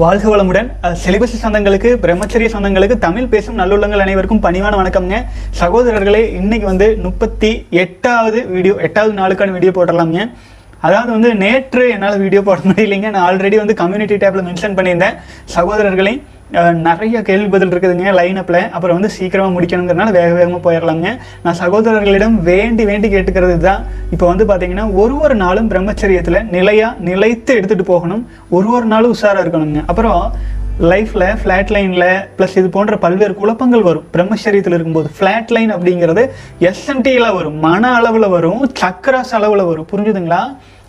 வாழ்க வளமுடன். சிலிபஸ் சொந்தங்களுக்கு பிரம்மச்சரிய சொந்தங்களுக்கு தமிழ் பேசும் நல்லுள்ளங்கள் அனைவருக்கும் பணிவான வணக்கம்ங்க. சகோதரர்களே இன்னைக்கு வந்து முப்பத்தி எட்டாவது வீடியோ எட்டாவது நாளுக்கான வீடியோ போடலாம்ங்க அதாவது வந்து நேற்று என்னால் வீடியோ போட முடியலைங்க. நான் ஆல்ரெடி வந்து கம்யூனிட்டி டேப்பில் மென்ஷன் பண்ணியிருந்தேன். சகோதரர்களையும் நிறைய கேள்வி பதில் இருக்குதுங்க லைன் அப்பில் அப்புறம் வந்து சீக்கிரமாக முடிக்கணுங்கிறனால வேக வேகமாக போயிடலாங்க நான் சகோதரர்களிடம் வேண்டி வேண்டி கேட்டுக்கிறது தான் இப்போ வந்து பார்த்தீங்கன்னா ஒரு ஒரு நாளும் பிரம்மச்சரியத்தில் நிலையாக நிலைத்து எடுத்துகிட்டு போகணும். ஒரு ஒரு நாளும் உஷாராக இருக்கணுங்க. அப்புறம் லைஃப்பில் ஃப்ளாட் லைனில் ப்ளஸ் இது போன்ற பல்வேறு குழப்பங்கள் வரும். பிரம்மச்சரியத்தில் இருக்கும்போது ஃப்ளாட் லைன் அப்படிங்கிறது எஸ்என்டியில் வரும். மன அளவில் வரும். சக்கராஸ் அளவில் வரும். புரிஞ்சுதுங்களா?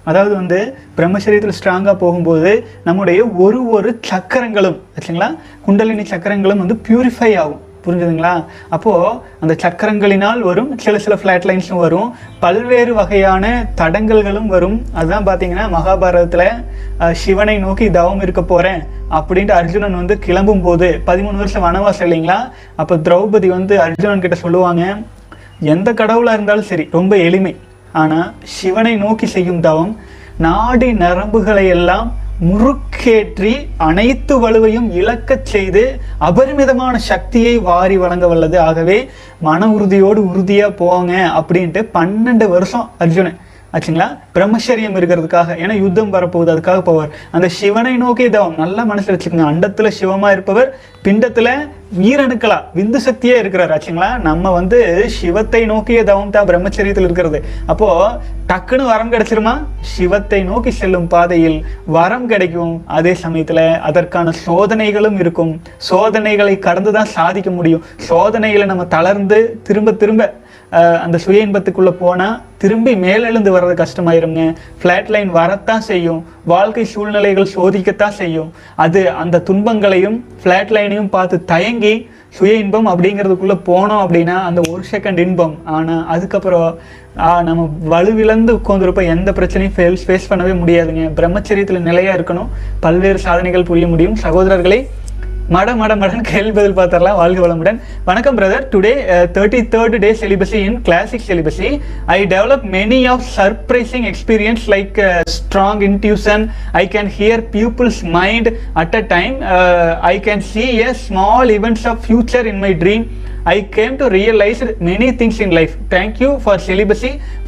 அதாவது வந்து பிரம்மச்சரியத்தில் ஸ்ட்ராங்காக போகும்போது நம்முடைய ஒரு ஒரு சக்கரங்களும் ஆச்சுங்களா குண்டலினி சக்கரங்களும் வந்து பியூரிஃபை ஆகும். புரிஞ்சுதுங்களா? அப்போது அந்த சக்கரங்களினால் வரும் சில சில ஃப்ளாட் லைன்ஸும் வரும் பல்வேறு வகையான தடங்கல்களும் வரும். அதுதான் பார்த்தீங்கன்னா மகாபாரதத்தில் சிவனை நோக்கி தவம் இருக்க போகிறேன் அப்படின்ட்டு அர்ஜுனன் வந்து கிளம்பும் போது பதிமூணு வருஷம் வனவாசம் இல்லைங்களா? அப்போ திரௌபதி வந்து அர்ஜுனன் கிட்ட சொல்லுவாங்க எந்த கடவுளாக இருந்தாலும் சரி ரொம்ப எளிமை. ஆனால் சிவனை நோக்கி செய்யும் தவம் நாடி நரம்புகளை எல்லாம் முறுக்கேற்றி அனைத்து வலுவையும் இழக்கச் செய்து அபரிமிதமான சக்தியை வாரி வழங்க வல்லது. ஆகவே மன உறுதியோடு உறுதியாக போங்க அப்படின்ட்டு பன்னெண்டு வருஷம் அர்ஜுனன் ஆச்சுங்களா? பிரம்மச்சரியம் இருக்கிறதுக்காக ஏன்னா யுத்தம் வரப்போகுது அதுக்காக போவார். அந்த சிவனை நோக்கி தவம் நல்லா மனசில் வச்சுக்கோங்க. அண்டத்தில் சிவமாக இருப்பவர் பிண்டத்தில் வீரணுக்களா விந்து சக்தியே இருக்கிறார் ஆச்சுங்களா? நம்ம வந்து சிவத்தை நோக்கிய தவம் தான் பிரம்மச்சரியத்தில் இருக்கிறது. அப்போ டக்குன்னு வரம் கிடைச்சிருமா? சிவத்தை நோக்கி செல்லும் பாதையில் வரம் கிடைக்கும். அதே சமயத்துல அதற்கான சோதனைகளும் இருக்கும். சோதனைகளை கடந்து தான் சாதிக்க முடியும். சோதனைகளை நம்ம தளர்ந்து திரும்ப திரும்ப அந்த சுய இன்பத்துக்குள்ளே போனால் திரும்பி மேலெழுந்து வர்றது கஷ்டமாயிருங்க ஃப்ளாட் லைன் வரத்தான் செய்யும். வாழ்க்கை சூழ்நிலைகள் சோதிக்கத்தான் செய்யும். அது அந்த துன்பங்களையும் ஃப்ளாட் லைனையும் பார்த்து தயங்கி சுய இன்பம் அப்படிங்கிறதுக்குள்ளே போனோம் அப்படின்னா அந்த ஒரு செகண்ட் இன்பம். ஆனால் அதுக்கப்புறம் நம்ம வலுவிழந்து உட்காந்துருப்ப எந்த பிரச்சனையும் ஃபேஸ் ஃபேஸ் பண்ணவே முடியாதுங்க. பிரம்மச்சரியத்தில் நிலையாக இருக்கணும். பல்வேறு சாதனைகள் புரிய முடியும். சகோதரர்களே மட மட மடன் கேள்வி பதில் பார்த்தரலாம் வாழ்க வளமுடன். வணக்கம் brother today thirty third day celibacy in classic celibacy I develop many of surprising experience like strong intuition I can hear people's mind at a time I can see a small events of future in my dream I came to realise many things in life thank you for for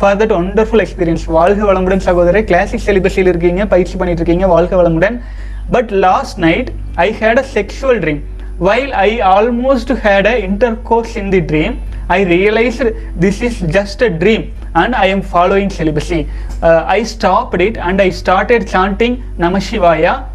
for that wonderful experience வாழ்க வளமுடன் சகோதரர். Classic செலிபஸியில் இருக்கீங்க பயிற்சி பண்ணிட்டு இருக்கீங்க. வாழ்க வளமுடன். But last night I had a sexual dream. While I almost had an intercourse in the dream, I realized this is just a dream and I am following celibacy. Uh, I stopped it and I started chanting Namashivaya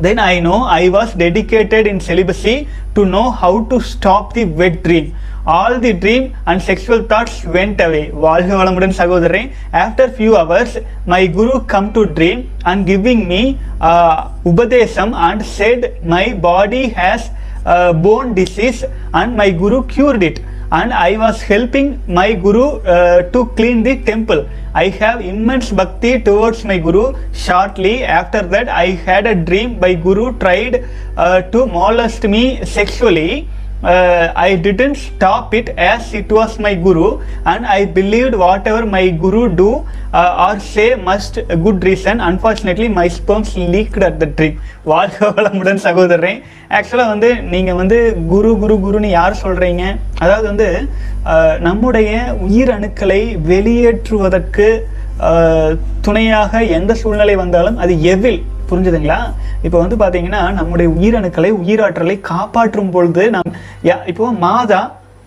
then I know I was dedicated in celibacy to know how to stop the wet dream. All the dream and sexual thoughts went away. Valhivalamudan Sagodare. After few hours, my guru come to dream and giving me uh, and said my body has uh, bone disease and my guru cured it and I was helping my guru uh, to clean the temple. I have immense bhakti towards my guru. Shortly after that, I had a dream my guru tried uh, to molest me sexually. Uh, I didn't stop it as it was my guru, and I believed whatever my guru do uh, or say must a good reason. Unfortunately, my sperms leaked at the dream. வாழ்க வளமுடன் சகோதரன் ஆக்சுவலாக வந்து நீங்கள் வந்து குரு குரு குருன்னு யார் சொல்கிறீங்க அதாவது வந்து அஹ், நம்முடைய உயிரணுக்களை வெளியேற்றுவதற்கு அஹ், துணையாக எந்த சூழ்நிலை வந்தாலும் அது எவில் புரிஞ்சுதுங்களா? இப்போ வந்து பார்த்தீங்கன்னா நம்முடைய உயிரணுக்களை உயிராற்றலை காப்பாற்றும் பொழுது நம் இப்போ மாதா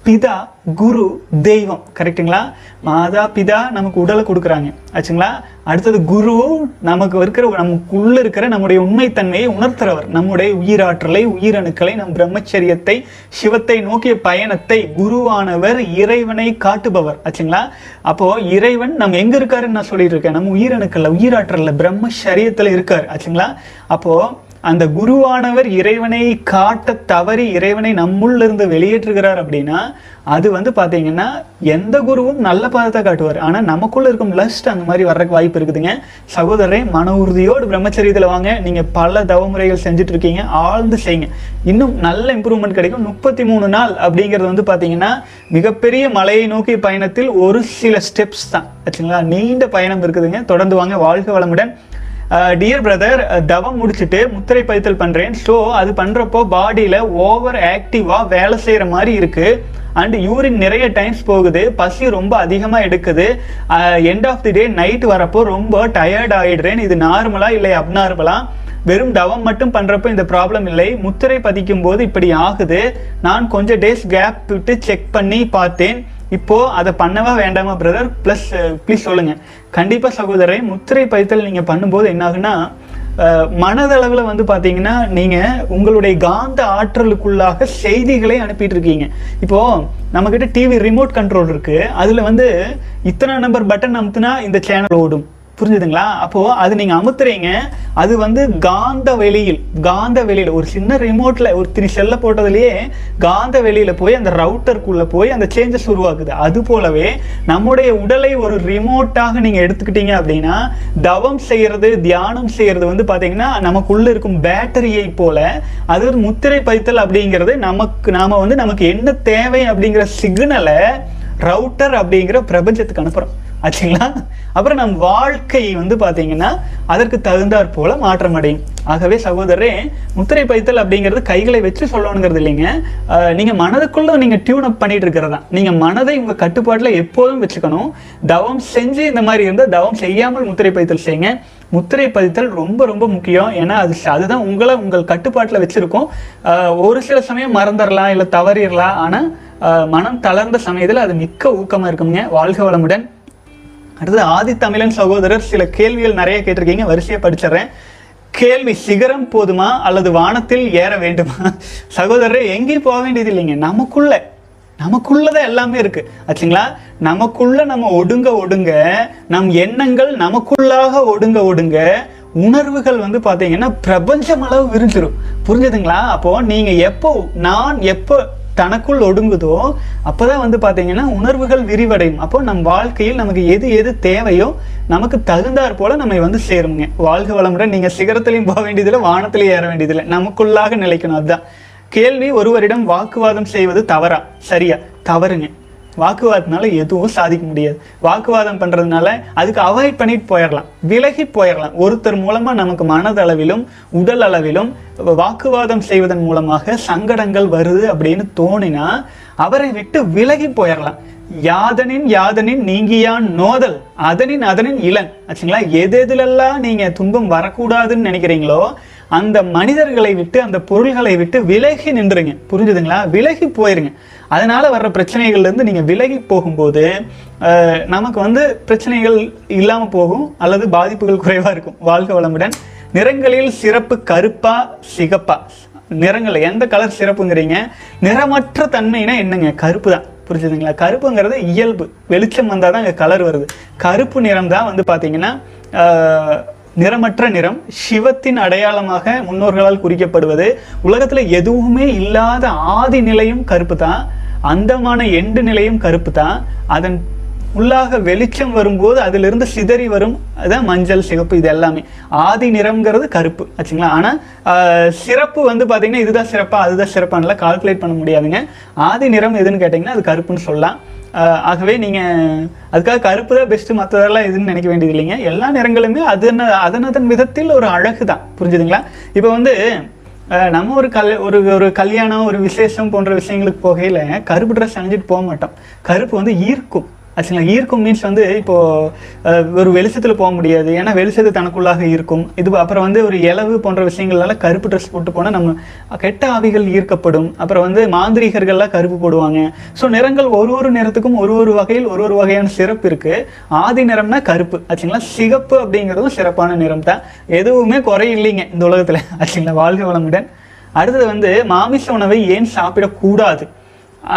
பிதா குரு தெய்வம். கரெக்ட்டுங்களா? மாதா பிதா நமக்கு உடலை கொடுக்குறாங்க. ஆச்சுங்களா? அடுத்தது குரு நமக்கு இருக்கிற நமக்குள்ளே இருக்கிற நம்முடைய உண்மைத்தன்மையை உணர்த்துறவர். நம்முடைய உயிராற்றலை உயிரணுக்களை நம் பிரம்மச்சரியத்தை சிவத்தை நோக்கிய பயணத்தை குருவானவர் இறைவனை காட்டுபவர். ஆச்சுங்களா? அப்போ இறைவன் நம்ம எங்க இருக்காருன்னு நான் சொல்லிட்டு இருக்கேன். நம்ம உயிரணுக்கள்ல உயிராற்றல்ல பிரம்மச்சரியத்தில் இருக்காரு. ஆச்சுங்களா? அப்போ அந்த குருவானவர் இறைவனை காட்ட தவறி இறைவனை நம்முள்ள இருந்து வெளியேற்றுகிறார் அப்படின்னா அது வந்து பார்த்தீங்கன்னா எந்த குருவும் நல்ல பாதத்தை காட்டுவார். ஆனால் நமக்குள்ள இருக்கும் லஸ்ட் அந்த மாதிரி வர்றதுக்கு வாய்ப்பு இருக்குதுங்க. சகோதரரை மன உறுதியோடு பிரம்மச்சரியத்தில் வாங்க. நீங்கள் பல தவமுறைகள் செஞ்சுட்டு இருக்கீங்க. ஆழ்ந்து செய்யுங்க இன்னும் நல்ல இம்ப்ரூவ்மெண்ட் கிடைக்கும். முப்பத்தி மூணு நாள் அப்படிங்கிறது வந்து பார்த்தீங்கன்னா மிகப்பெரிய மலையை நோக்கி பயணத்தில் ஒரு சில ஸ்டெப்ஸ் தான். ஆச்சுங்களா? நீண்ட பயணம் இருக்குதுங்க. தொடர்ந்து வாங்க. வாழ்க வளமுடன். டியர் பிரதர் தவம் முடிச்சுட்டு முத்திரை பதித்தல் பண்ணுறேன் ஸோ அது பண்ணுறப்போ பாடியில் ஓவர் ஆக்டிவாக வேலை செய்கிற மாதிரி இருக்குது அண்ட் யூரின் நிறைய டைம்ஸ் போகுது. பசி ரொம்ப அதிகமாக எடுக்குது. End of the day night வரப்போ ரொம்ப டயர்ட் ஆகிடுறேன் இது நார்மலாக இல்லை அப்நார்மலா வெறும் தவம் மட்டும் பண்ணுறப்போ இந்த ப்ராப்ளம் இல்லை. முத்திரை பதிக்கும் போது இப்படி ஆகுது. நான் கொஞ்சம் டேஸ் கேப் விட்டு செக் பண்ணி பார்த்தேன். இப்போ அதை பண்ணவா வேண்டாமா பிரதர் ப்ளஸ் ப்ளீஸ் சொல்லுங்க. கண்டிப்பாக சகோதரரை முத்திரை பதித்தல் நீங்கள் பண்ணும்போது என்ன மனதளவில் வந்து பார்த்தீங்கன்னா நீங்கள் உங்களுடைய காந்த ஆற்றலுக்குள்ளாக செய்திகளை அனுப்பிட்டு இருக்கீங்க இப்போது நம்மக்கிட்ட டிவி ரிமோட் கண்ட்ரோல் இருக்குது அதில் வந்து இத்தனை நம்பர் பட்டன் அமுத்துனா இந்த சேனல் ஓடும். புரிஞ்சுதுங்களா? அப்போ அது நீங்க அமுத்துறீங்க அது வந்து காந்த வெளியில் காந்த வெளியில் ஒரு சின்ன ரிமோட்ல ஒரு திரு செல்ல போட்டதுலயே காந்த வெளியில போய் அந்த ரவுட்டருக்குள்ள போய் அந்த சேஞ்சஸ் உருவாக்குது அது போலவே நம்முடைய உடலை ஒரு ரிமோட்டாக நீங்க எடுத்துக்கிட்டீங்க அப்படின்னா தவம் செய்யறது தியானம் செய்யறது வந்து பாத்தீங்கன்னா நமக்குள்ள இருக்கும் பேட்டரியை போல அது ஒரு முத்திரை பதித்தல் அப்படிங்கிறது நமக்கு நாம வந்து நமக்கு என்ன தேவை அப்படிங்கிற சிக்னலை ரவுட்டர் அப்படிங்கிற பிரபஞ்சத்துக்கு அனுப்புறோம். ஆச்சுங்களா? அப்புறம் நம் வாழ்க்கை வந்து பார்த்தீங்கன்னா அதற்கு தகுந்தாற் போல மாற்றம் அடையும் ஆகவே சகோதரரே முத்திரை பைத்தல் அப்படிங்கிறது கைகளை வச்சு சொல்லணுங்கிறது இல்லைங்க. நீங்கள் மனதுக்குள்ள நீங்கள் டியூன் அப் பண்ணிட்டு இருக்கிறதா? நீங்கள் மனதை உங்கள் கட்டுப்பாட்டில் எப்போதும் வச்சுக்கணும். தவம் செஞ்சு இந்த மாதிரி இருந்தால் தவம் செய்யாமல் முத்திரை பைத்தல் செய்யுங்க முத்திரை பதித்தல் ரொம்ப ரொம்ப முக்கியம். ஏன்னா அது அதுதான் உங்களை உங்கள் கட்டுப்பாட்டில் வச்சுருக்கோம். ஒரு சில சமயம் மறந்துடலாம் இல்லை தவறிடலாம் ஆனால் மனம் தளர்ந்த சமயத்தில் அது மிக்க ஊக்கமாக இருக்குங்க வாழ்க வளமுடன். அடுத்தது ஆதித்தமிழன் சகோதரர் சில கேள்விகள் நிறைய கேட்டிருக்கீங்க வரிசையை படிச்சிடுறேன். கேள்வி சிகரம் போதுமா அல்லது வானத்தில் ஏற வேண்டுமா? சகோதரர் எங்கேயும் போக வேண்டியது இல்லைங்க. நமக்குள்ள நமக்குள்ளதான் எல்லாமே இருக்கு. ஆச்சுங்களா? நமக்குள்ள நம்ம ஒடுங்க ஒடுங்க நம் எண்ணங்கள் நமக்குள்ளாக ஒடுங்க ஒடுங்க உணர்வுகள் வந்து பார்த்தீங்கன்னா பிரபஞ்சம் அளவு விரிஞ்சிடும் புரிஞ்சுதுங்களா? அப்போ நீங்க எப்போ நான் எப்போ தனக்குள் ஒடுங்குதோ அப்போதான் வந்து பார்த்தீங்கன்னா உணர்வுகள் விரிவடையும். அப்போ நம் வாழ்க்கையில் நமக்கு எது எது தேவையோ நமக்கு தகுந்தாற் போல நம்ம வந்து சேருங்க வாழ்க வளமுடன். நீங்கள் சிகரத்திலையும் போக வேண்டியதில்லை வானத்திலையும் ஏற வேண்டியதில்லை. நமக்குள்ளாக நிலைக்கணும். அதுதான். கேள்வி ஒருவரிடம் வாக்குவாதம் செய்வது தவறா? சரியா? தவறுங்க. வாக்குவாதத்தினால எதுவும் சாதிக்க முடியாது. வாக்குவாதம் பண்ணுறதுனால அதுக்கு அவாய்ட் பண்ணிட்டு போயிடலாம் விலகி போயிடலாம் ஒருத்தர் மூலமாக நமக்கு மனதளவிலும் உடல் அளவிலும் வாக்குவாதம் செய்வதன் மூலமாக சங்கடங்கள் வருது அப்படின்னு தோணினா அவரை விட்டு விலகி போயிடலாம் யாதனின் யாதனின் நீங்கியான் நோதல் அதனின் அதனின் இளன். ஆச்சுங்களா? எது எதுலெல்லாம் நீங்கள் துன்பம் வரக்கூடாதுன்னு நினைக்கிறீங்களோ அந்த மனிதர்களை விட்டு அந்த பொருள்களை விட்டு விலகி நின்றுங்க புரிஞ்சுதுங்களா? விலகி போயிருங்க. அதனால் வர்ற பிரச்சனைகள்லேருந்து நீங்கள் விலகி போகும்போது நமக்கு வந்து பிரச்சனைகள் இல்லாமல் போகும் அல்லது பாதிப்புகள் குறைவாக இருக்கும். வாழ்க வளமுடன். நிறங்களில் சிறப்பு கருப்பா சிகப்பா. நிறங்கள் எந்த கலர் சிறப்புங்கிறீங்க? நிறமற்ற தன்மைனா என்னங்க? கருப்பு தான். புரிஞ்சுதுங்களா? கருப்புங்கிறது இயல்பு. வெளிச்சம் வந்தால் தான் இங்கே கலர் வருது. கருப்பு நிறம் தான் வந்து பார்த்தீங்கன்னா நிறமற்ற நிறம். சிவத்தின் அடையாளமாக முன்னோர்களால் குறிக்கப்படுவது உலகத்தில் எதுவுமே இல்லாத ஆதி நிலையும் கருப்பு தான். அந்தமான எண்டு நிலையும் கருப்பு தான். அதன் உள்ளாக வெளிச்சம் வரும்போது அதிலிருந்து சிதறி வரும் அதான் மஞ்சள் சிவப்பு இது எல்லாமே. ஆதி நிறம்ங்கிறது கருப்பு ஆச்சுங்களா? ஆனால் சிறப்பு வந்து பார்த்திங்கன்னா இதுதான் சிறப்பாக அதுதான் சிறப்பானல கால்குலேட் பண்ண முடியாதுங்க. ஆதி நிறம் எதுன்னு கேட்டிங்கன்னா அது கருப்புன்னு சொல்லலாம். ஆகவே நீங்கள் அதுக்காக கருப்பு தான் பெஸ்ட்டு மற்றதெல்லாம் எதுன்னு நினைக்க வேண்டியது இல்லைங்க எல்லா நிறங்களுமே அதன அதன் விதத்தில் ஒரு அழகு தான். புரிஞ்சுதுங்களா? இப்போ வந்து நம்ம ஒரு கல் ஒரு ஒரு கல்யாணம் ஒரு விசேஷம் போன்ற விஷயங்களுக்கு போகையில் கருப்பு ட்ரெஸ் அணிஞ்சிட்டு போக மாட்டோம். கருப்பு வந்து ஈர்க்கும். ஆக்சுவலாக ஈர்க்கும் மீன்ஸ் வந்து இப்போது ஒரு வெளிச்சத்தில் போக முடியாது. ஏன்னா வெளிச்சத்து தனக்குள்ளாக இருக்கும். இது அப்புறம் வந்து ஒரு இலவு போன்ற விஷயங்கள்னால கருப்பு ட்ரெஸ் போட்டு போனால் நம்ம கெட்ட ஆவிகள் ஈர்க்கப்படும். அப்புறம் வந்து மாந்திரிகர்கள்லாம் கருப்பு போடுவாங்க. ஸோ நிறங்கள் ஒரு ஒரு நிறத்துக்கும் ஒரு ஒரு வகையில் ஒரு ஒரு வகையான சிறப்பு இருக்குது ஆதி நிறம்னா கருப்பு. ஆச்சுங்களா சிகப்பு அப்படிங்கிறதும் சிறப்பான நிறம் தான். எதுவுமே குறை இல்லைங்க இந்த உலகத்தில். ஆச்சுங்களா வாழ்க வளமுடன். அடுத்தது வந்து மாமிச உணவை ஏன் சாப்பிடக்கூடாது?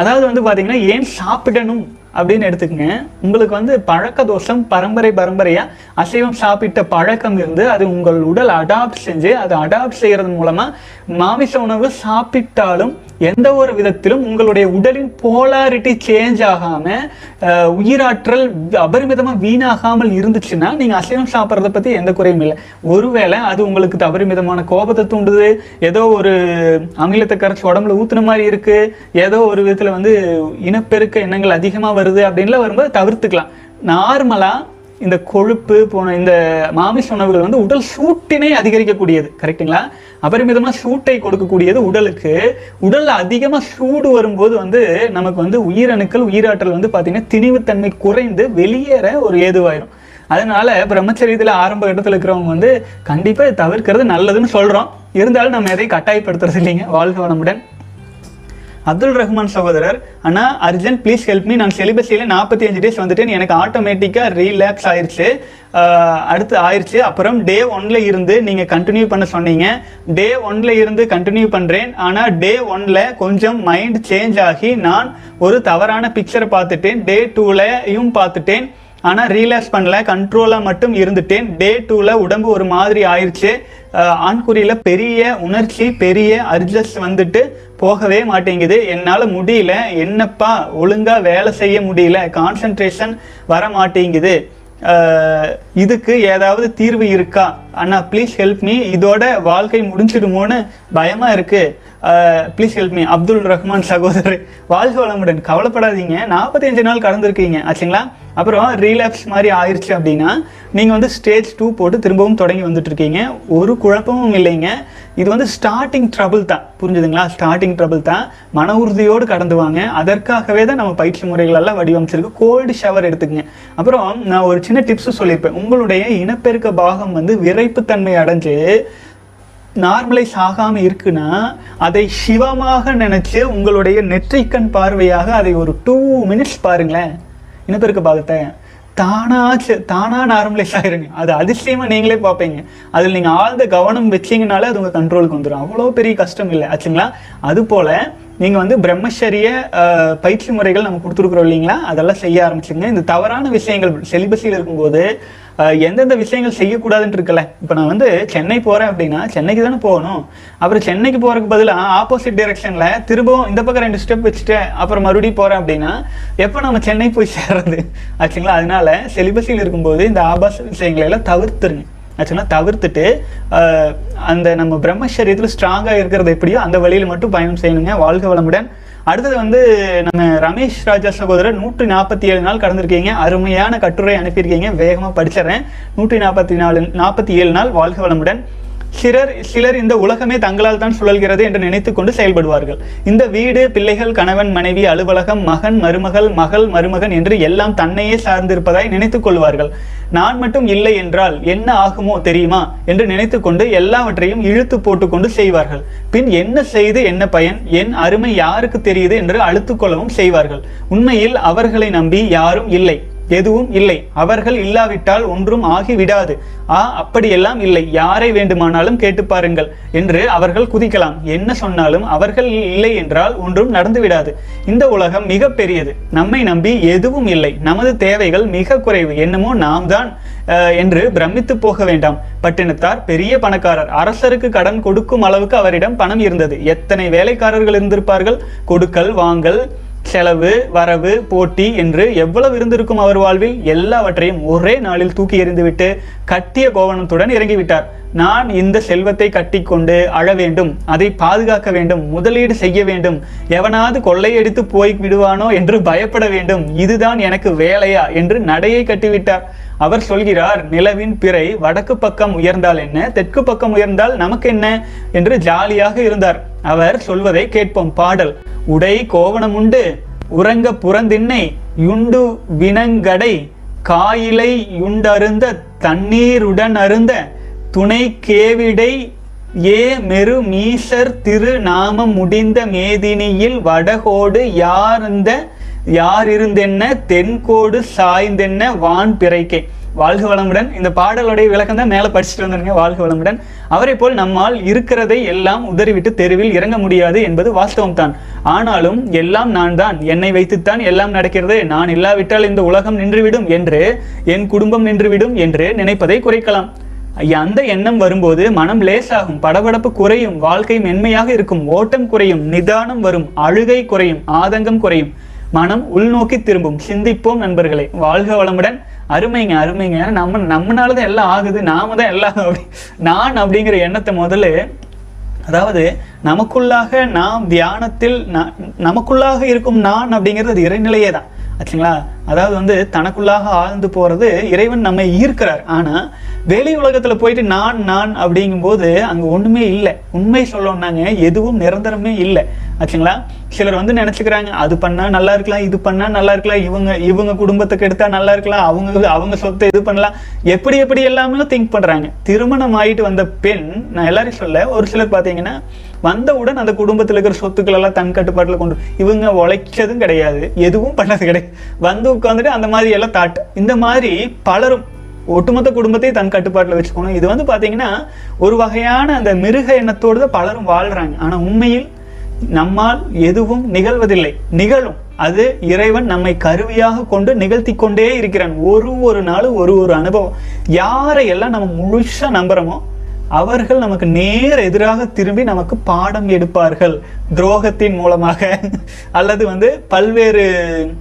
அதாவது வந்து பார்த்தீங்கன்னா ஏன் சாப்பிடணும்? அப்படின்னு எடுத்துக்கங்க. உங்களுக்கு வந்து பழக்க தோஷம் பரம்பரை பரம்பரையாக அசைவம் சாப்பிட்ட பழக்கம் இருந்து அது உங்கள் உடல் அடாப்ட் செஞ்சு அதை அடாப்ட் செய்கிறது மூலமாக மாமிச உணவு சாப்பிட்டாலும் எந்த ஒரு விதத்திலும் உங்களுடைய உடலின் போலாரிட்டி சேஞ்ச் ஆகாம உயிராற்றல் அபரிமிதமா வீணாகாமல் இருந்துச்சுன்னா நீங்க அசைவம் சாப்பிட்றத பத்தி எந்த குறையும் இல்லை. ஒருவேளை அது உங்களுக்கு அபரிமிதமான கோபத்தை தூண்டுது ஏதோ ஒரு அமிலத்தை கரைச்சி உடம்புல ஊத்துன மாதிரி இருக்கு ஏதோ ஒரு விதத்துல வந்து இனப்பெருக்க எண்ணங்கள் அதிகமா வருது அப்படின்லாம் வரும்போது தவிர்த்துக்கலாம். நார்மலா இந்த கொழுப்பு போன இந்த மாமிச உணவுகள் வந்து உடல் சூட்டினை அதிகரிக்கக்கூடியது கரெக்ட்டுங்களா அபரிமிதமாக சூட்டை கொடுக்கக்கூடியது உடலுக்கு. உடலில் அதிகமாக சூடு வரும்போது வந்து நமக்கு வந்து உயிரணுக்கள் உயிராற்றல் வந்து பார்த்தீங்கன்னா திணிவுத்தன்மை குறைந்து வெளியேற ஒரு ஏதுவாயிரும். அதனால பிரம்மச்சரியத்தில் ஆரம்ப இடத்துல இருக்கிறவங்க வந்து கண்டிப்பாக தவிர்க்கிறது நல்லதுன்னு சொல்கிறோம் இருந்தாலும் நம்ம எதையும் கட்டாயப்படுத்துறது இல்லைங்க. வாழ்க வளமுடன். அப்துல் ரஹ்மான் சகோதரர் அண்ணா அர்ஜென்ட் ப்ளீஸ் ஹெல்ப் மீ நான் செலிபஸியில் நாற்பத்தி அஞ்சு டேஸ் வந்துட்டேன். எனக்கு ஆட்டோமேட்டிக்காக ரீலாக்ஸ் ஆயிடுச்சு அடுத்து ஆயிடுச்சு அப்புறம் டே ஒன்ல இருந்து நீங்கள் கண்டினியூ பண்ண சொன்னீங்க. டே ஒன்ல இருந்து கண்டினியூ பண்ணுறேன் ஆனால் டே ஒன்ல கொஞ்சம் மைண்ட் சேஞ்ச் ஆகி நான் ஒரு தவறான பிக்சரை பார்த்துட்டேன். டே டூலையும் பார்த்துட்டேன். ஆனால் ரீலாக்ஸ் பண்ணல கண்ட்ரோலாக மட்டும் இருந்துட்டேன். டே டூவில் உடம்பு ஒரு மாதிரி ஆயிடுச்சு ஆண்குறியில் பெரிய உணர்ச்சி பெரிய அர்ஜஸ்ட் வந்துட்டு போகவே மாட்டேங்குது. என்னால் முடியல. என்னப்பா ஒழுங்காக வேலை செய்ய முடியல. கான்சன்ட்ரேஷன் வர மாட்டேங்குது. இதுக்கு ஏதாவது தீர்வு இருக்கா? அண்ணா ப்ளீஸ் ஹெல்ப் மீ இதோட வாழ்க்கை முடிஞ்சிடுமோன்னு பயமாக இருக்குது please help me Abdul Rahman சகோதரர் வாழ்க வளமுடன். கவலைப்படாதீங்க. 45 நாள் கடந்திருக்கீங்க. ஆச்சுங்களா? அப்புறம் ரீலாப்ஸ் மாதிரி ஆயிடுச்சு அப்படின்னா நீங்கள் வந்து ஸ்டேஜ் டூ போட்டு திரும்பவும் தொடங்கி வந்துட்டு இருக்கீங்க ஒரு குழப்பமும் இல்லைங்க. இது வந்து ஸ்டார்டிங் ட்ரபிள் தான். புரிஞ்சுதுங்களா? ஸ்டார்டிங் ட்ரபிள் தான். மன உறுதியோடு கடந்து வாங்க. அதற்காகவே தான் நம்ம பயிற்சி முறைகளெல்லாம் வடிவமைச்சிருக்கு. கோல்டு ஷவர் எடுத்துக்கங்க. அப்புறம் நான் ஒரு சின்ன டிப்ஸு சொல்லியிருப்பேன். உங்களுடைய இனப்பெருக்க பாகம் வந்து விரைப்புத்தன்மை அடைஞ்சு நார்மலைஸ் ஆகாமல் இருக்குன்னா அதை சிவமாக நினைச்சு உங்களுடைய நெற்றிக்கண் பார்வையாக அதை ஒரு டூ மினிட்ஸ் பாருங்களேன். இனப்பெருக்க பாகத்தை தானாக செ- நார்மலைஸ் ஆயிருங்க. அது அதிசயமாக நீங்களே பார்ப்பீங்க. அதில் நீங்கள் ஆழ்ந்த கவனம் வச்சிங்கனாலே அது உங்கள் கண்ட்ரோலுக்கு வந்துடும் அவ்வளோ பெரிய கஷ்டம் இல்லை. ஆச்சுங்களா? அது போல் நீங்கள் வந்து பிரம்மச்சரிய பயிற்சி முறைகள் நம்ம கொடுத்துருக்குறோம் இல்லைங்களா? அதெல்லாம் செய்ய ஆரம்பிச்சுங்க. இந்த தவறான விஷயங்கள் செலிபஸில் இருக்கும்போது எந்தெந்த விஷயங்கள் செய்யக்கூடாதுன்னு இருக்குல்ல? இப்போ நான் வந்து சென்னை போகிறேன் அப்படின்னா சென்னைக்கு தானே போகணும். அப்புறம் சென்னைக்கு போகிறதுக்கு பதிலாக ஆப்போசிட் டைரக்ஷனில் திரும்பவும் இந்த பக்கம் ரெண்டு ஸ்டெப் வச்சுட்டு அப்புறம் மறுபடியும் போகிறேன் அப்படின்னா எப்போ நம்ம சென்னை போய் சேர்றது? ஆச்சுங்களா? அதனால செலிபஸில் இருக்கும்போது இந்த ஆபாச விஷயங்களை எல்லாம் தவிர்த்துருங்க. ஆக்சுவலாக தவிர்த்துட்டு அந்த நம்ம பிரம்மச்சரியத்தில் ஸ்ட்ராங்காக இருக்கிறது எப்படியோ அந்த வழியில் மட்டும் பயணம் செய்யணுங்க. வாழ்க வளமுடன். அடுத்தது வந்து நம்ம ரமேஷ் ராஜா சகோதரர் நூற்றி நாற்பத்தி ஏழு நாள் கடந்திருக்கீங்க. அருமையான கட்டுரை அனுப்பியிருக்கீங்க. வேகமாக படிச்சிடறேன். நூற்றி நாற்பத்தி நாலு நாற்பத்தி ஏழு நாள் வாழ்க வளமுடன். சிலர் சிலர் இந்த உலகமே தங்களால் தான் சுழல்கிறது என்று நினைத்துக்கொண்டு செயல்படுவார்கள். இந்த வீடு பிள்ளைகள் கணவன் மனைவி அலுவலகம் மகன் மருமகள் மகள் மருமகன் என்று எல்லாம் தன்னையே சார்ந்திருப்பதாய் நினைத்துக் கொள்வார்கள். நான் மட்டும் இல்லை என்றால் என்ன ஆகுமோ தெரியுமா? என்று நினைத்துக்கொண்டு எல்லாவற்றையும் இழுத்து போட்டுக்கொண்டு செய்வார்கள். பின் என்ன செய்து என்ன பயன்? என் அருமை யாருக்கு தெரியுது? என்று அழுத்துக்கொள்ளவும் செய்வார்கள். உண்மையில் அவர்களை நம்பி யாரும் இல்லை. எதுவும் இல்லை. அவர்கள் இல்லாவிட்டால் ஒன்றும் ஆகிவிடாது. ஆ அப்படியெல்லாம் இல்லை. யாரை வேண்டுமானாலும் கேட்டு பாருங்கள் என்று அவர்கள் குதிக்கலாம். என்ன சொன்னாலும் அவர்கள் இல்லை என்றால் ஒன்றும் நடந்து விடாது இந்த உலகம் மிக பெரியது. நம்மை நம்பி எதுவும் இல்லை. நமது தேவைகள் மிக குறைவு. என்னமோ நாம் தான் என்று பிரமித்து போக வேண்டாம். பட்டினத்தார் பெரிய பணக்காரர். அரசருக்கு கடன் கொடுக்கும் அளவுக்கு அவரிடம் பணம் இருந்தது. எத்தனை வேலைக்காரர்கள் இருந்திருப்பார்கள்? கொடுக்கல் வாங்கல் செலவு வரவு போட்டி என்று எவ்வளவு இருந்திருக்கும் அவர் வாழ்வில்? எல்லாவற்றையும் ஒரே நாளில் தூக்கி எறிந்துவிட்டு கட்டிய கோவணத்துடன் இறங்கிவிட்டார். நான் இந்த செல்வத்தை கட்டிக்கொண்டு அழ வேண்டும் அதை பாதுகாக்க வேண்டும் முதலீடு செய்ய வேண்டும். எவனாவது கொள்ளையடித்து போய் விடுவானோ என்று பயப்பட வேண்டும். இதுதான் எனக்கு வேலையா? என்று நடையை கட்டிவிட்டார். அவர் சொல்கிறார் நிலவின் பிறை வடக்கு பக்கம் உயர்ந்தால் என்ன? தெற்கு பக்கம் உயர்ந்தால் நமக்கு என்ன? என்று ஜாலியாக இருந்தார். அவர் சொல்வதை கேட்போம். பாடல் உடை கோவணமுண்டு உறங்க புறந்தின்னை யுண்டு வினங்கடை காயிலை யுண்டருந்த தண்ணீருடன் அருந்த துணை கேவிடை ஏ மெரு மீசர் திரு நாமம் முடிந்த மேதினியில் வடகோடு யார்ந்த யார் இருந்தென்ன தென்கோடு சாய்ந்தென்ன வான் பிறைக்கே. வாழ்க வளமுடன். இந்த பாடலுடைய விளக்கம் தான் மேலே படிச்சுட்டு வந்திருங்க வாழ்க வளமுடன். அவரை போல் நம்மால் இருக்கிறதை எல்லாம் உதறிவிட்டு தெருவில் இறங்க முடியாது என்பது வாஸ்தவம் தான். ஆனாலும் எல்லாம் நான் தான். என்னை வைத்துத்தான் எல்லாம் நடக்கிறது. நான் இல்லாவிட்டால் இந்த உலகம் நின்றுவிடும் என்று என் குடும்பம் நின்றுவிடும் என்று நினைப்பதை குறைக்கலாம். அந்த எண்ணம் வரும்போது மனம் லேசாகும். படபடப்பு குறையும். வாழ்க்கை மென்மையாக இருக்கும். ஓட்டம் குறையும். நிதானம் வரும். அழுகை குறையும். ஆதங்கம் குறையும். மனம் உள்நோக்கி திரும்பும். சிந்திப்போம் நண்பர்களே. வாழ்க வளமுடன். அருமைங்க அருமைங்க. நம்ம நம்மனால தான் எல்லாம் ஆகுது நாம தான் எல்லாம் அப்படி நான் அப்படிங்கிற எண்ணத்தை முதல்ல அதாவது நமக்குள்ளாக நாம் தியானத்தில் ந- நமக்குள்ளாக இருக்கும் நான் அப்படிங்கிறது அது இறைநிலையே தான் ஆச்சுங்களா? அதாவது வந்து தனக்குள்ளாக ஆழ்ந்து போறது இறைவன் நம்மை ஈர்க்கிறார். ஆனா வெளி உலகத்துல போயிட்டு நான் நான் அப்படிங்கும்போது அங்க ஒண்ணுமே இல்லை. உண்மை சொல்லணும்னாங்க எதுவும் நிரந்தரமே இல்லை. ஆச்சுங்களா? சிலர் வந்து நினச்சிக்கிறாங்க அது பண்ணா நல்லா இருக்கலாம் இது பண்ணா நல்லா இருக்கலாம் இவங்க இவங்க குடும்பத்துக்கு எடுத்தால் நல்லா இருக்கலாம் அவங்க அவங்க சொத்தை இது பண்ணலாம். எப்படி எப்படி எல்லாமே திங்க் பண்ணுறாங்க திருமணம் ஆகிட்டு வந்த பெண் நான் எல்லாரையும் சொல்ல ஒரு சிலர் பார்த்தீங்கன்னா வந்தவுடன் அந்த குடும்பத்தில் இருக்கிற சொத்துக்கள் எல்லாம் தன் கட்டுப்பாட்டில் கொண்டு இவங்க உழைச்சதும் கிடையாது எதுவும் பண்ணது கிடையாது. வந்து உட்காந்துட்டு அந்த மாதிரி எல்லாம் தாட் இந்த மாதிரி பலரும் ஒட்டுமொத்த குடும்பத்தையும் தன் கட்டுப்பாட்டில் வச்சுக்கணும். இது வந்து பார்த்தீங்கன்னா ஒரு வகையான அந்த மிருக எண்ணத்தோடு தான் பலரும் வாழ்கிறாங்க ஆனால் உண்மையில் நம்மால் எதுவும் நிகழ்வதில்லை. நிகழும். அது இறைவன் நம்மை கருவியாக கொண்டு நிகழ்த்தி கொண்டே இருக்கிறான். ஒரு ஒரு நாளும் ஒரு ஒரு அனுபவம். யாரையெல்லாம் நம்ம முழுசாக நம்புறோமோ அவர்கள் நமக்கு நேர் எதிராக திரும்பி நமக்கு பாடம் எடுப்பார்கள். துரோகத்தின் மூலமாக. அல்லது வந்து பல்வேறு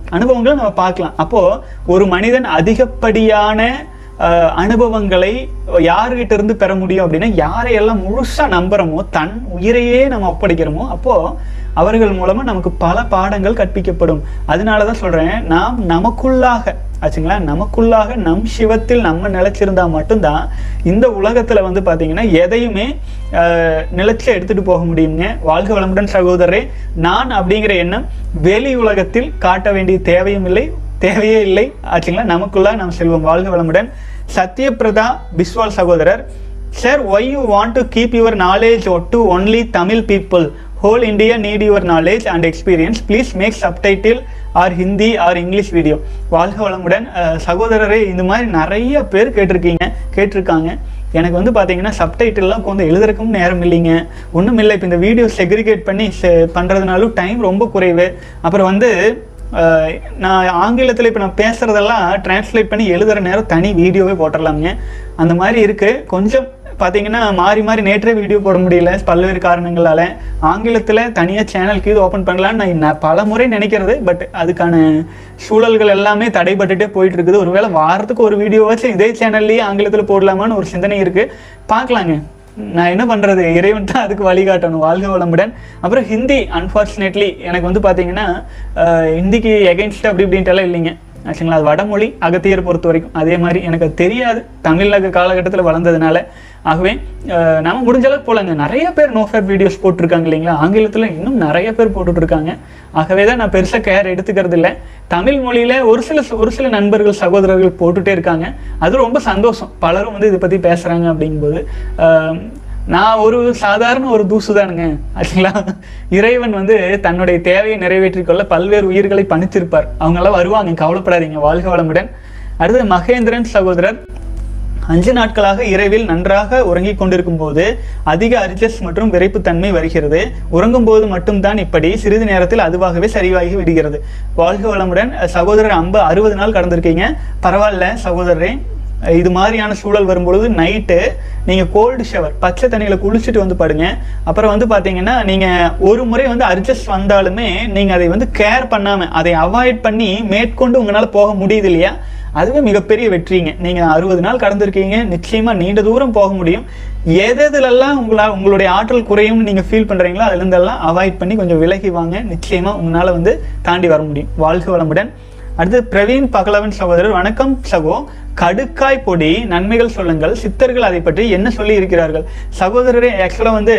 அனுபவங்களை நம்ம பார்க்கலாம். அப்போ ஒரு மனிதன் அதிகப்படியான அனுபவங்களை யாருகிட்ட இருந்து பெற முடியும் அப்படின்னா யாரையெல்லாம் முழுசா நம்புறோமோ தன் உயிரையே நம்ம ஒப்படைக்கிறோமோ அப்போ அவர்கள் மூலமா நமக்கு பல பாடங்கள் கற்பிக்கப்படும். அதனாலதான் சொல்றேன் நாம் நமக்குள்ளாக ஆச்சுங்களா? நமக்குள்ளாக நம் சிவத்தில் நம்ம நிலச்சிருந்தா மட்டும்தான் இந்த உலகத்தில் வந்து பார்த்தீங்கன்னா எதையுமே நிலச்சி எடுத்துகிட்டு போக முடியுங்க வாழ்க வளமுடன் சகோதரரே நான் அப்படிங்கிற எண்ணம் வெளி உலகத்தில் காட்ட வேண்டிய தேவையும் இல்லை தேவையே இல்லை. ஆச்சுங்களா? நமக்குள்ளாக நாம் செல்வோம். வாழ்க வளமுடன். சத்யபிரதா பிஸ்வால் சகோதரர் sir why you want to keep your knowledge to only Tamil people whole India need your knowledge and experience please make subtitle or Hindi or English video வாழ்க வளமுடன். சகோதரரே இந்த மாதிரி நிறைய பேர் கேட்டிருக்கீங்க கேட்டிருக்காங்க. எனக்கு வந்து பார்த்தீங்கன்னா சப்டைட்டில்லாம் கொஞ்சம் எழுதுறதுக்கும் நேரம் இல்லைங்க. ஒன்றும் இல்லை இப்போ இந்த வீடியோ செக்ரிகேட் பண்ணி செ- டைம் ரொம்ப குறைவு. அப்புறம் வந்து நான் ஆங்கிலத்தில் இப்போ நான் பேசுகிறதெல்லாம் டிரான்ஸ்லேட் பண்ணி எழுதுகிற நேரம் தனி வீடியோவே போட்டுடலாமுங்க அந்த மாதிரி இருக்குது கொஞ்சம் பார்த்தீங்கன்னா மாறி மாறி நேற்றே வீடியோ போட முடியல. பல்வேறு காரணங்களால். ஆங்கிலத்தில் தனியாக சேனலுக்கு இது ஓப்பன் பண்ணலான்னு நான் பல முறை நினைக்கிறது. பட் அதுக்கான சூழல்கள் எல்லாமே தடைபட்டுட்டே போயிட்டு இருக்குது ஒருவேளை வாரத்துக்கு ஒரு வீடியோவாச்சும் இதே சேனல்லையே ஆங்கிலத்தில் போடலாமான்னு ஒரு சிந்தனை இருக்குது பார்க்கலாங்க நான் என்ன பண்ணுறது இறைவன் தான் அதுக்கு வழிகாட்டணும். வாழ்க வளமுடன். அப்புறம் ஹிந்தி அன்ஃபார்ச்சுனேட்லி எனக்கு வந்து பார்த்தீங்கன்னா ஹிந்திக்கு எகென்ஸ்ட் அப்படி இப்படின்ட்டெல்லாம் இல்லைங்க. ஆச்சுங்களா? அது வடமொழி அகத்தியரை பொறுத்த வரைக்கும். அதே மாதிரி எனக்கு தெரியாது. தமிழக காலகட்டத்தில் வளர்ந்ததுனால. ஆகவே நம்ம முடிஞ்ச அளவுக்கு நிறைய பேர் நோ ஃபேப் வீடியோஸ் போட்டிருக்காங்க இல்லைங்களா? ஆங்கிலத்தில் இன்னும் நிறைய பேர் போட்டுட்ருக்காங்க ஆகவே தான் நான் பெருசாக கேர் எடுத்துக்கிறது இல்லை. தமிழ் மொழியில ஒரு சில ஒரு சில நண்பர்கள் சகோதரர்கள் போட்டுட்டே இருக்காங்க. அது ரொம்ப சந்தோஷம். பலரும் வந்து இதை பற்றி பேசுகிறாங்க அப்படிங்கும்போது. நான் ஒரு சாதாரண ஒரு தூசு தானுங்க. ஆச்சுங்களா இறைவன் வந்து தன்னுடைய தேவையை நிறைவேற்றிக் கொள்ள பல்வேறு உயிர்களை பணிச்சிருப்பார் அவங்களாம் வருவாங்க. கவலைப்படாதீங்க. வாழ்க வளமுடன். அடுத்து மகேந்திரன் சகோதரர். அஞ்சு நாட்களாக இரவில் நன்றாக உறங்கிக் கொண்டிருக்கும் போது அதிக அரிஜஸ் மற்றும் விரைப்புத்தன்மை வருகிறது. உறங்கும் போது மட்டும்தான் இப்படி சிறிது நேரத்தில் அதுவாகவே சரிவாகி விடுகிறது. வாழ்க வளமுடன். சகோதரர் அம்பு அறுபது நாள் கடந்திருக்கீங்க. பரவாயில்ல சகோதரரே. இது மாதிரியான சூழல் வரும்பொழுது நைட்டு நீங்கள் கோல்டு ஷவர் பச்சை தண்ணியில் குளிச்சுட்டு வந்து படுங்க. அப்புறம் வந்து பார்த்தீங்கன்னா நீங்கள் ஒரு முறை வந்து அட்ஜஸ்ட் வந்தாலுமே நீங்கள் அதை வந்து கேர் பண்ணாமல் அதை அவாய்ட் பண்ணி மேற்கொண்டு உங்களால் போக முடியுது இல்லையா? அதுவே மிகப்பெரிய வெற்றிங்க. நீங்கள் அறுபது நாள் கடந்திருக்கீங்க. நிச்சயமாக நீண்ட தூரம் போக முடியும். எது உங்களா உங்களுடைய ஆற்றல் குறையும்னு நீங்கள் ஃபீல் பண்ணுறீங்களோ அதுலேருந்தெல்லாம் அவாய்ட் பண்ணி கொஞ்சம் விலகி வாங்க. நிச்சயமாக உங்களால் வந்து தாண்டி வர முடியும். வாழ்க வளமுடன். அடுத்து பிரவீன் பகலவன் சகோதரர் வணக்கம் சகோ. கடுக்காய் பொடி நன்மைகள் சொல்லுங்கள். சித்தர்கள் அதை பற்றி என்ன சொல்லி இருக்கிறார்கள் சகோதரரே ஆக்சுவலாக வந்து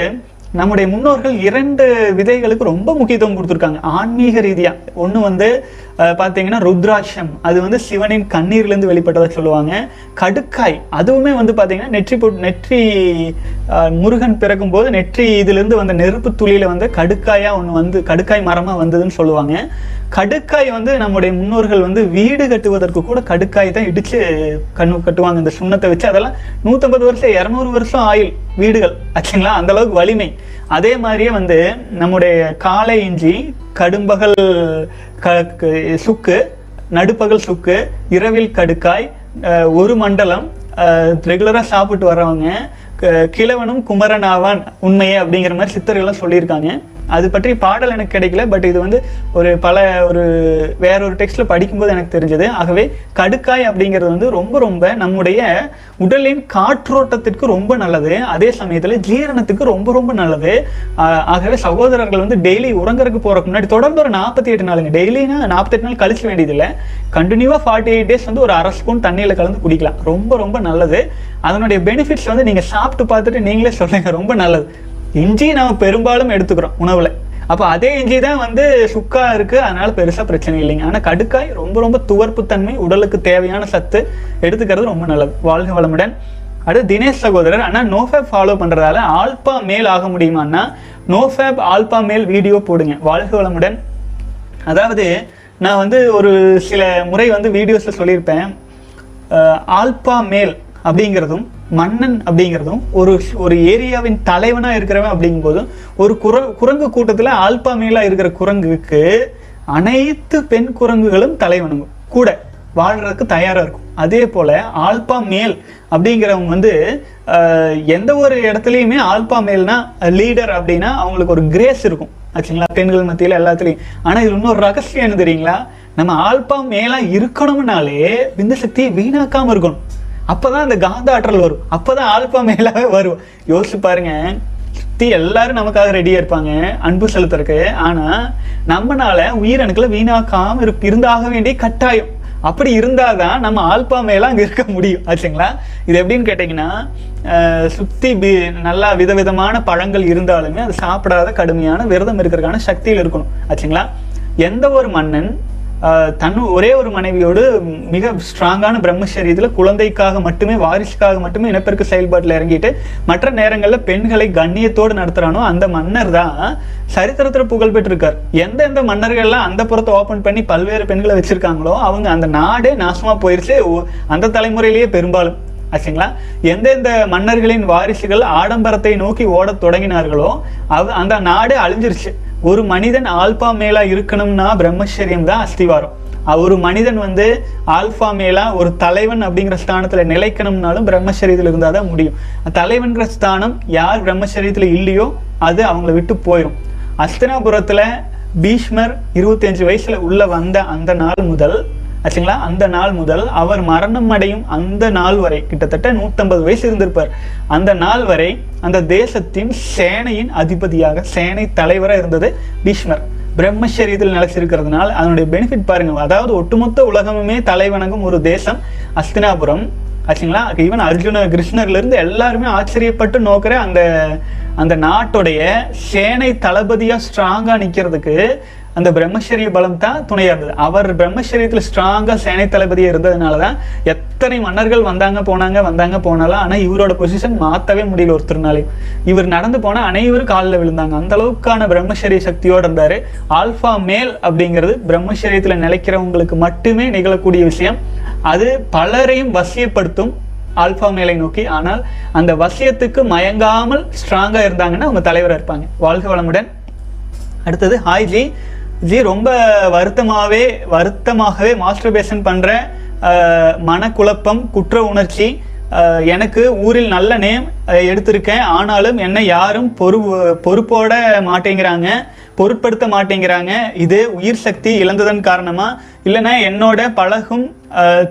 நம்முடைய முன்னோர்கள் இரண்டு விதைகளுக்கு ரொம்ப முக்கியத்துவம் கொடுத்துருக்காங்க. ஆன்மீக ரீதியாக ஒன்று வந்து பார்த்தீங்கன்னா ருத்ராட்சம். அது வந்து சிவனின் கண்ணீர்லேருந்து வெளிப்பட்டதாக சொல்லுவாங்க. கடுக்காய். அதுவுமே வந்து பார்த்தீங்கன்னா நெற்றி பொ- நெற்றி முருகன் பிறக்கும் போது நெற்றி இதுலேருந்து வந்த நெருப்பு துளியில் வந்து கடுக்காயாக ஒன்று வந்து கடுக்காய் மரமாக வந்ததுன்னு சொல்லுவாங்க. கடுக்காய் வந்து நம்முடைய முன்னோர்கள் வந்து வீடு கட்டுவதற்கு கூட கடுக்காய் தான் இடிச்சு கண்ணு கட்டுவாங்க. இந்த சுண்ணத்தை வச்சு அதெல்லாம் நூற்றம்பது வருஷம் இரநூறு வருஷம் ஆயில் வீடுகள். ஆச்சுங்களா? அந்த அளவுக்கு வலிமை. அதே மாதிரியே வந்து நம்முடைய காலை இஞ்சி கடும்பகல் க க- சுக்கு நடுப்பகல் சுக்கு இரவில் கடுக்காய் ஒரு மண்டலம் ரெகுலராக சாப்பிட்டு வர்றவங்க க- கிழவனும் குமரனாவான் உண்மையே அப்படிங்கிற மாதிரி சித்தர்கள்லாம் சொல்லியிருக்காங்க. அது பற்றி பாடல் எனக்கு கிடைக்கல பட் இது வந்து ஒரு பல ஒரு வேற ஒரு டெக்ஸ்ட்ல படிக்கும்போது எனக்கு தெரிஞ்சது. ஆகவே கடுக்காய் அப்படிங்கிறது வந்து ரொம்ப ரொம்ப நம்முடைய உடலின் காற்றோட்டத்திற்கு ரொம்ப நல்லது. அதே சமயத்தில் ஜீரணத்துக்கு ரொம்ப ரொம்ப நல்லது. ஆகவே சகோதரர்கள் வந்து டெய்லி உறங்குறதுக்கு போறதுக்கு முன்னாடி தொடர்ந்து ஒரு நாற்பத்தி எட்டு நாளுங்க. டெய்லினா நாற்பத்தெட்டு நாள் கழிச்சு வேண்டியதில்லை. கண்டினியூவா ஃபார்ட்டி எயிட் டேஸ் வந்து ஒரு அரை ஸ்பூன் தண்ணியில் கலந்து குடிக்கலாம். ரொம்ப ரொம்ப நல்லது. அதனுடைய பெனிஃபிட்ஸ் வந்து நீங்க சாப்பிட்டு பார்த்துட்டு நீங்களே சொல்லுங்க. ரொம்ப நல்லது. இஞ்சி நம்ம பெரும்பாலும் எடுத்துக்கிறோம் உணவில். அப்போ அதே இஞ்சி தான் வந்து சுக்கா இருக்கு. அதனால பெருசா பிரச்சனை இல்லைங்க. ஆனா கடுக்காய் ரொம்ப ரொம்ப துவர்ப்பு தன்மை உடலுக்கு தேவையான சத்து எடுத்துக்கிறது ரொம்ப நல்லது. வாழ்க வளமுடன். அடுத்து தினேஷ் சகோதரர். ஆனால் நோஃபேப் ஃபாலோ பண்ணுறதால ஆல்பா மேல் ஆக முடியுமான்னா நோஃபேப் ஆல்பா மேல் வீடியோ போடுங்க. வாழ்க வளமுடன். அதாவது நான் வந்து ஒரு சில முறை வந்து வீடியோஸில் சொல்லியிருப்பேன். ஆல்பா மேல் அப்படிங்கிறதும் மன்னன் அப்படிங்கிறதும் ஒரு ஒரு ஏரியாவின் தலைவனாக இருக்கிறவன் அப்படிங்கும்போதும் ஒரு குர குரங்கு கூட்டத்தில் ஆல்பா மேலாக இருக்கிற குரங்குக்கு அனைத்து பெண் குரங்குகளும் தலைவனுங்க. கூட வாழ்கிறதுக்கு தயாராக இருக்கும். அதே போல் ஆல்பா மேல் அப்படிங்கிறவங்க வந்து எந்த ஒரு இடத்துலையுமே ஆல்பா மேல்னா லீடர் அப்படின்னா அவங்களுக்கு ஒரு கிரேஸ் இருக்கும். ஆச்சுங்களா பெண்கள் மத்தியில் எல்லாத்துலேயும். ஆனால் இது இன்னொரு ரகசியம் என்ன தெரியுங்களா? நம்ம ஆல்பா மேலாக இருக்கணும்னாலே விந்தசக்தியை சக்தியை இருக்கணும். அப்போ தான் அந்த காந்த ஆற்றல் வரும். அப்பதான் ஆல்பா மேலாவே வரும். யோசிச்சு பாருங்க. சுத்தி எல்லாரும் நமக்காக ரெடியா இருப்பாங்க. அன்பு செலுத்துறதுக்கு. ஆனா நம்மனால உயிரணுக்களை வீணாக்காம இரு- இருந்தாக வேண்டிய கட்டாயம். அப்படி இருந்தாதான் நம்ம ஆல்பா மேல அங்க இருக்க முடியும். ஆச்சுங்களா? இது எப்படின்னு கேட்டீங்கன்னா சுற்றி சுத்தி பி- நல்லா விதவிதமான பழங்கள் இருந்தாலுமே அது சாப்பிடாத கடுமையான விரதம் இருக்கிறதுக்கான சக்தியில் இருக்கணும். ஆச்சுங்களா? எந்த ஒரு மன்னன் தன்னு தன் ஒரே ஒரு மனைவியோடு மிக ஸ்ட்ராங்கான பிரம்மச்சரியத்தில் குழந்தைக்காக மட்டுமே வாரிசுக்காக மட்டுமே இனப்பெருக்க செயல்பாட்டில் இறங்கிட்டு மற்ற நேரங்களில் பெண்களை கண்ணியத்தோடு நடத்துகிறானோ அந்த மன்னர் தான் சரித்திரத்தில் புகழ் பெற்றிருக்கார். எந்தெந்த மன்னர்கள்லாம் அந்த புறத்தை ஓப்பன் பண்ணி பல்வேறு பெண்களை வச்சுருக்காங்களோ அவங்க அந்த நாடே நாசமாக போயிடுச்சு அந்த தலைமுறையிலேயே பெரும்பாலும். ஆச்சுங்களா? எந்தெந்த மன்னர்களின் வாரிசுகள் ஆடம்பரத்தை நோக்கி ஓடத் தொடங்கினார்களோ அது அந்த நாடே அழிஞ்சிருச்சு. ஒரு மனிதன் ஆல்பா மேலா இருக்கணும்னா பிரம்மச்சரியம் தான் அஸ்திவாரம். ஒரு மனிதன் வந்து ஆல்பா மேலா ஒரு தலைவன் அப்படிங்கிற ஸ்தானத்துல நிலைக்கணும்னாலும் பிரம்மச்சரியத்தில் இருந்தால் தான் முடியும். தலைவன்கிற ஸ்தானம் யார் பிரம்மச்சரியத்தில் இல்லையோ அது அவங்கள விட்டு போயிடும் அஸ்தினாபுரத்தில் பீஷ்மர் 25 வயசுல உள்ள வந்த அந்த நாள் முதல் ஆச்சுங்களா? அந்த நாள் முதல் அவர் மரணம் அடையும் அந்த நாள் வரை கிட்டத்தட்ட 150 வயசு இருந்திருப்பார். அந்த நாள் வரை அந்த தேசத்தின் சேனையின் அதிபதியாக சேனை தலைவராக இருந்தது பீஷ்மர். பிரம்மசரீரத்தில் நிலச்சிருக்கிறதுனால அதனுடைய பெனிஃபிட் பாருங்க. அதாவது ஒட்டுமொத்த உலகமுமே தலைவணங்கும் ஒரு தேசம் அஸ்தினாபுரம். ஆச்சுங்களா? ஈவன் அர்ஜுன கிருஷ்ணர்லேருந்து எல்லாருமே ஆச்சரியப்பட்டு நோக்கிற அந்த அந்த நாட்டுடைய சேனை தளபதியாக ஸ்ட்ராங்காக நிற்கிறதுக்கு அந்த பிரம்மச்சரிய பலம் தான் துணையாக இருந்தது. அவர் பிரம்மச்சரியத்தில் ஸ்ட்ராங்காக சேனை தளபதியாக இருந்ததுனால தான் எத்தனை மன்னர்கள் வந்தாங்க போனாங்க வந்தாங்க போனாலும் ஆனால் இவரோட பொசிஷன் மாற்றவே முடியல ஒருத்தர்னாலையும். இவர் நடந்து போனால் அனைவரும் காலில் விழுந்தாங்க. அந்த அளவுக்கான பிரம்மச்சரிய சக்தியோடு இருந்தார். ஆல்ஃபா மேல் அப்படிங்கிறது பிரம்மச்சரியத்தில் நிலைக்கிறவங்களுக்கு மட்டுமே நிகழக்கூடிய விஷயம். அது பலரையும் வசியப்படுத்தும் ஆல்பா மேலை நோக்கி. ஆனால் அந்த வசியத்துக்கு மயங்காமல் ஸ்ட்ராங்காக இருந்தாங்கன்னா அவங்க தலைவராக இருப்பாங்க. வாழ்க வளமுடன். அடுத்தது ஹாய் ஜி. ஜி ரொம்ப வருத்தமாகவே வருத்தமாகவே மாஸ்டர்பேஷன் பண்ணுற மனக்குழப்பம் குற்ற உணர்ச்சி எனக்கு ஊரில் நல்ல நேம் எடுத்திருக்கேன். ஆனாலும் என்னை யாரும் பொறு பொறுப்போட மாட்டேங்கிறாங்க பொருட்படுத்த மாட்டேங்கிறாங்க. இது உயிர் சக்தி இழந்ததன் காரணமா? இல்லைன்னா என்னோட பழகும்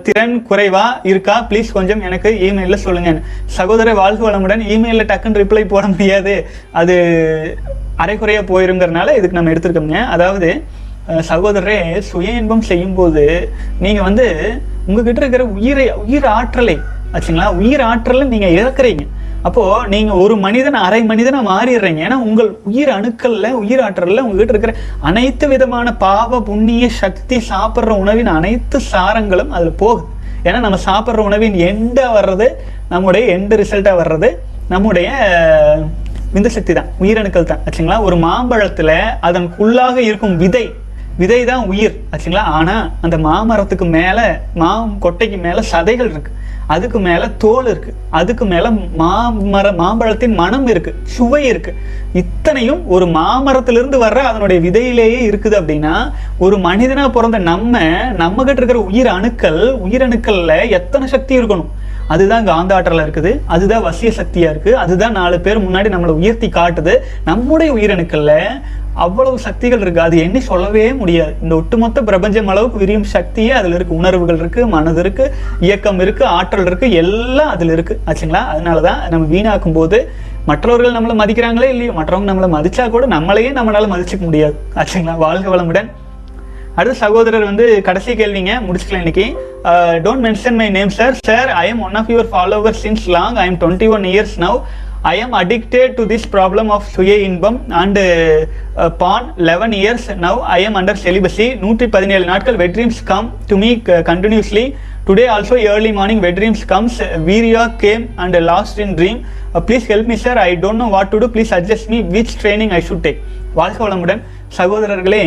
திறன் குறைவா இருக்கா? ப்ளீஸ் கொஞ்சம் எனக்கு இமெயிலில் சொல்லுங்க. சகோதர வாழ்க வளமுடன். இமெயிலில் டக்குன்னு ரிப்ளை போட முடியாது. அது அரைக்குறையா போயிருங்கிறனால இதுக்கு நம்ம எடுத்துருக்கோங்க அதாவது சகோதரரே சுய இன்பம் செய்யும்போது நீங்கள் வந்து உங்ககிட்ட இருக்கிற உயிரை உயிர் ஆற்றலை ஆச்சுங்களா? உயிர் ஆற்றலை நீங்கள் இழக்கிறீங்க. அப்போ நீங்க ஒரு மனிதன் அரை மனிதனா மாறிடுறீங்க. ஏன்னா உங்கள் உயிர் அணுக்கள்ல உயிர் ஆற்றல்ல உங்ககிட்ட இருக்கிற அனைத்து விதமான பாவ புண்ணிய சக்தி சாப்பிட்ற உணவின் அனைத்து சாரங்களும் அதுல போகுது. ஏன்னா நம்ம சாப்பிட்ற உணவின் எண்டா வர்றது நம்முடைய எண்டு ரிசல்ட்டா வர்றது நம்முடைய விந்து சக்தி தான் உயிரணுக்கள் தான். ஆச்சுங்களா? ஒரு மாம்பழத்துல அதனுக்குள்ளாக இருக்கும் விதை விதை தான் உயிர் ஆச்சுங்களா? ஆனால் அந்த மாமரத்துக்கு மேலே மா கொட்டைக்கு மேலே சதைகள் இருக்குது அதுக்கு மேலே தோல் இருக்குது அதுக்கு மேலே மாமர மாம்பழத்தின் மனம் இருக்குது சுவை இருக்குது இத்தனையும் ஒரு மாமரத்திலிருந்து வர்ற அதனுடைய விதையிலேயே இருக்குது அப்படின்னா ஒரு மனிதனாக பிறந்த நம்ம நம்மகிட்ட இருக்கிற உயிர் அணுக்கள் உயிரணுக்களில் எத்தனை சக்தி இருக்கணும்? அதுதான் காந்தாற்றலாக இருக்குது. அதுதான் வசிய சக்தியாக இருக்குது அதுதான் நாலு பேர் முன்னாடி நம்மளை உயர்த்தி காட்டுது. நம்முடைய உயிரணுக்களில் அவ்வளவு சக்திகள் இருக்கு. அது எண்ணி சொல்லவே முடியாது. இந்த ஒட்டுமொத்த பிரபஞ்சம் அளவுக்கு விரியும் சக்தியே அதுல இருக்கு. உணர்வுகள் இருக்கு மனது இருக்கு இயக்கம் இருக்கு ஆற்றல் இருக்கு எல்லாம் அதுல இருக்கு. ஆச்சுங்களா? அதனாலதான் நம்ம வீணாக்கும் போது மற்றவர்கள் நம்மளை மதிக்கிறாங்களே இல்லையோ மற்றவங்க நம்மளை மதிச்சா கூட நம்மளையே நம்மளால மதிச்சுக்க முடியாது. ஆச்சுங்களா? வாழ்க வளமுடன். அடுத்த சகோதரர் வந்து கடைசி கேள்விங்க முடிச்சுக்கலாம் இன்னைக்கு. Don't mention my name sir sir I am one of your follower since long I am twenty one years now I am addicted to this problem of சுய இன்பம் and from eleven years now I am under celibacy நூற்றி பதினேழு நாட்கள் wet dreams come to me continuously today also early morning wet dreams comes வீரியா came and lost in dream please help me sir I don't know what to do please adjust me which training I should take வாழ்க வளமுடன் சகோதரர்களே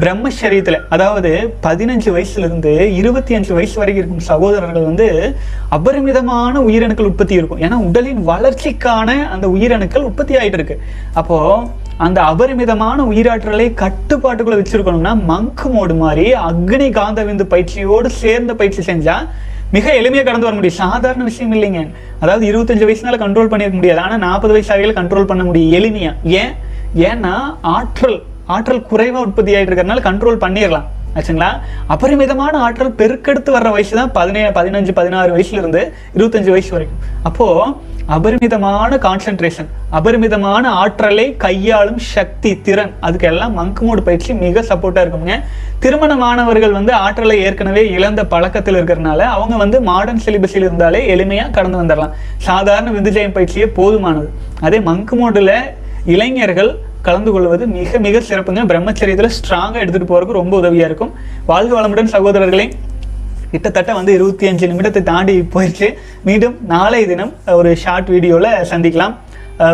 பிரம்மச்சரியத்தில் அதாவது பதினஞ்சு வயசுலேருந்து இருபத்தி அஞ்சு வயசு வரைக்கும் இருக்கும் சகோதரர்கள் வந்து அபரிமிதமான உயிரணுக்கள் உற்பத்தி இருக்கும். ஏன்னா உடலின் வளர்ச்சிக்கான அந்த உயிரணுக்கள் உற்பத்தி ஆகிட்டு இருக்கு. அப்போது அந்த அபரிமிதமான உயிராற்றலை கட்டுப்பாட்டுக்குள்ளே வச்சிருக்கணும்னா மங்கு மோடு மாதிரி அக்னி காந்த விந்து பயிற்சியோடு சேர்ந்த பயிற்சி செஞ்சால் மிக எளிமையாக கடந்து வர முடியும். சாதாரண விஷயம் இல்லைங்க. அதாவது இருபத்தஞ்சு வயசுனால கண்ட்ரோல் பண்ணியிருக்க முடியாது. ஆனால் நாற்பது வயசு ஆகியில் கண்ட்ரோல் பண்ண முடியும். எளிமையாக ஏன்? ஏன்னா ஆற்றல் ஆற்றல் குறைவா உற்பத்தி ஆகிட்டு இருக்கிறதுனால கண்ட்ரோல் பண்ணிடலாம். ஆச்சுங்களா? அபரிமிதமான ஆற்றல் பெருக்கெடுத்து வர்ற வயசு தான் பதினேழு பதினஞ்சு பதினாறு வயசுல இருந்து இருபத்தஞ்சு வயசு வரைக்கும். அப்போ அபரிமிதமான கான்சென்ட்ரேஷன் அபரிமிதமான ஆற்றலை கையாளும் சக்தி திறன் அதுக்கெல்லாம் மங்குமோடு மங்கு பயிற்சி மிக சப்போர்ட்டா இருக்குங்க திருமணமானவர்கள் வந்து ஆற்றலை ஏற்கனவே இழந்த பழக்கத்தில் இருக்கிறனால அவங்க வந்து மாடர்ன் சிலிபஸில் இருந்தாலே எளிமையா கடந்து வந்துடலாம். சாதாரண விந்துஜயம் பயிற்சியே போதுமானது. அதே மங்குமோடுல இளைஞர்கள் கலந்து கொள்வது மிக மிக சிறப்புங்க. பிரம்மச்சரியத்தில் ஸ்ட்ராங்காக எடுத்துகிட்டு போகிறதுக்கு ரொம்ப உதவியாக இருக்கும். வாழ்க வளமுடன் சகோதரர்களே கிட்டத்தட்ட வந்து இருபத்தி அஞ்சு நிமிடத்தை தாண்டி போயிடுச்சு. மீண்டும் நாளை தினம் ஒரு ஷார்ட் வீடியோவில் சந்திக்கலாம்.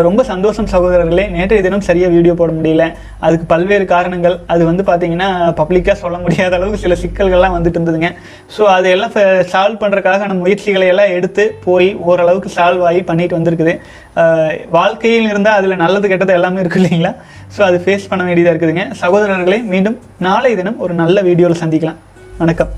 ரொம்ப சந்தோஷம் சகோதரர்களே. நேற்றைய தினம் சரியாக வீடியோ போட முடியல. அதுக்கு பல்வேறு காரணங்கள். அது வந்து பார்த்தீங்கன்னா பப்ளிக்காக சொல்ல முடியாத அளவுக்கு சில சிக்கல்கள்லாம் வந்துட்டு இருந்ததுங்க. ஸோ அதையெல்லாம் சால்வ் பண்ணுறதுக்காக நம்ம முயற்சிகளை எல்லாம் எடுத்து போய் ஓரளவுக்கு சால்வ் ஆகி பண்ணிட்டு வந்திருக்குது. வாழ்க்கையில் இருந்தால் அதில் நல்லது கெட்டது எல்லாமே இருக்கு இல்லைங்களா? ஸோ அது ஃபேஸ் பண்ண வேண்டியதாக இருக்குதுங்க. சகோதரர்களே மீண்டும் நாளை தினம் ஒரு நல்ல வீடியோவில் சந்திக்கலாம். வணக்கம்.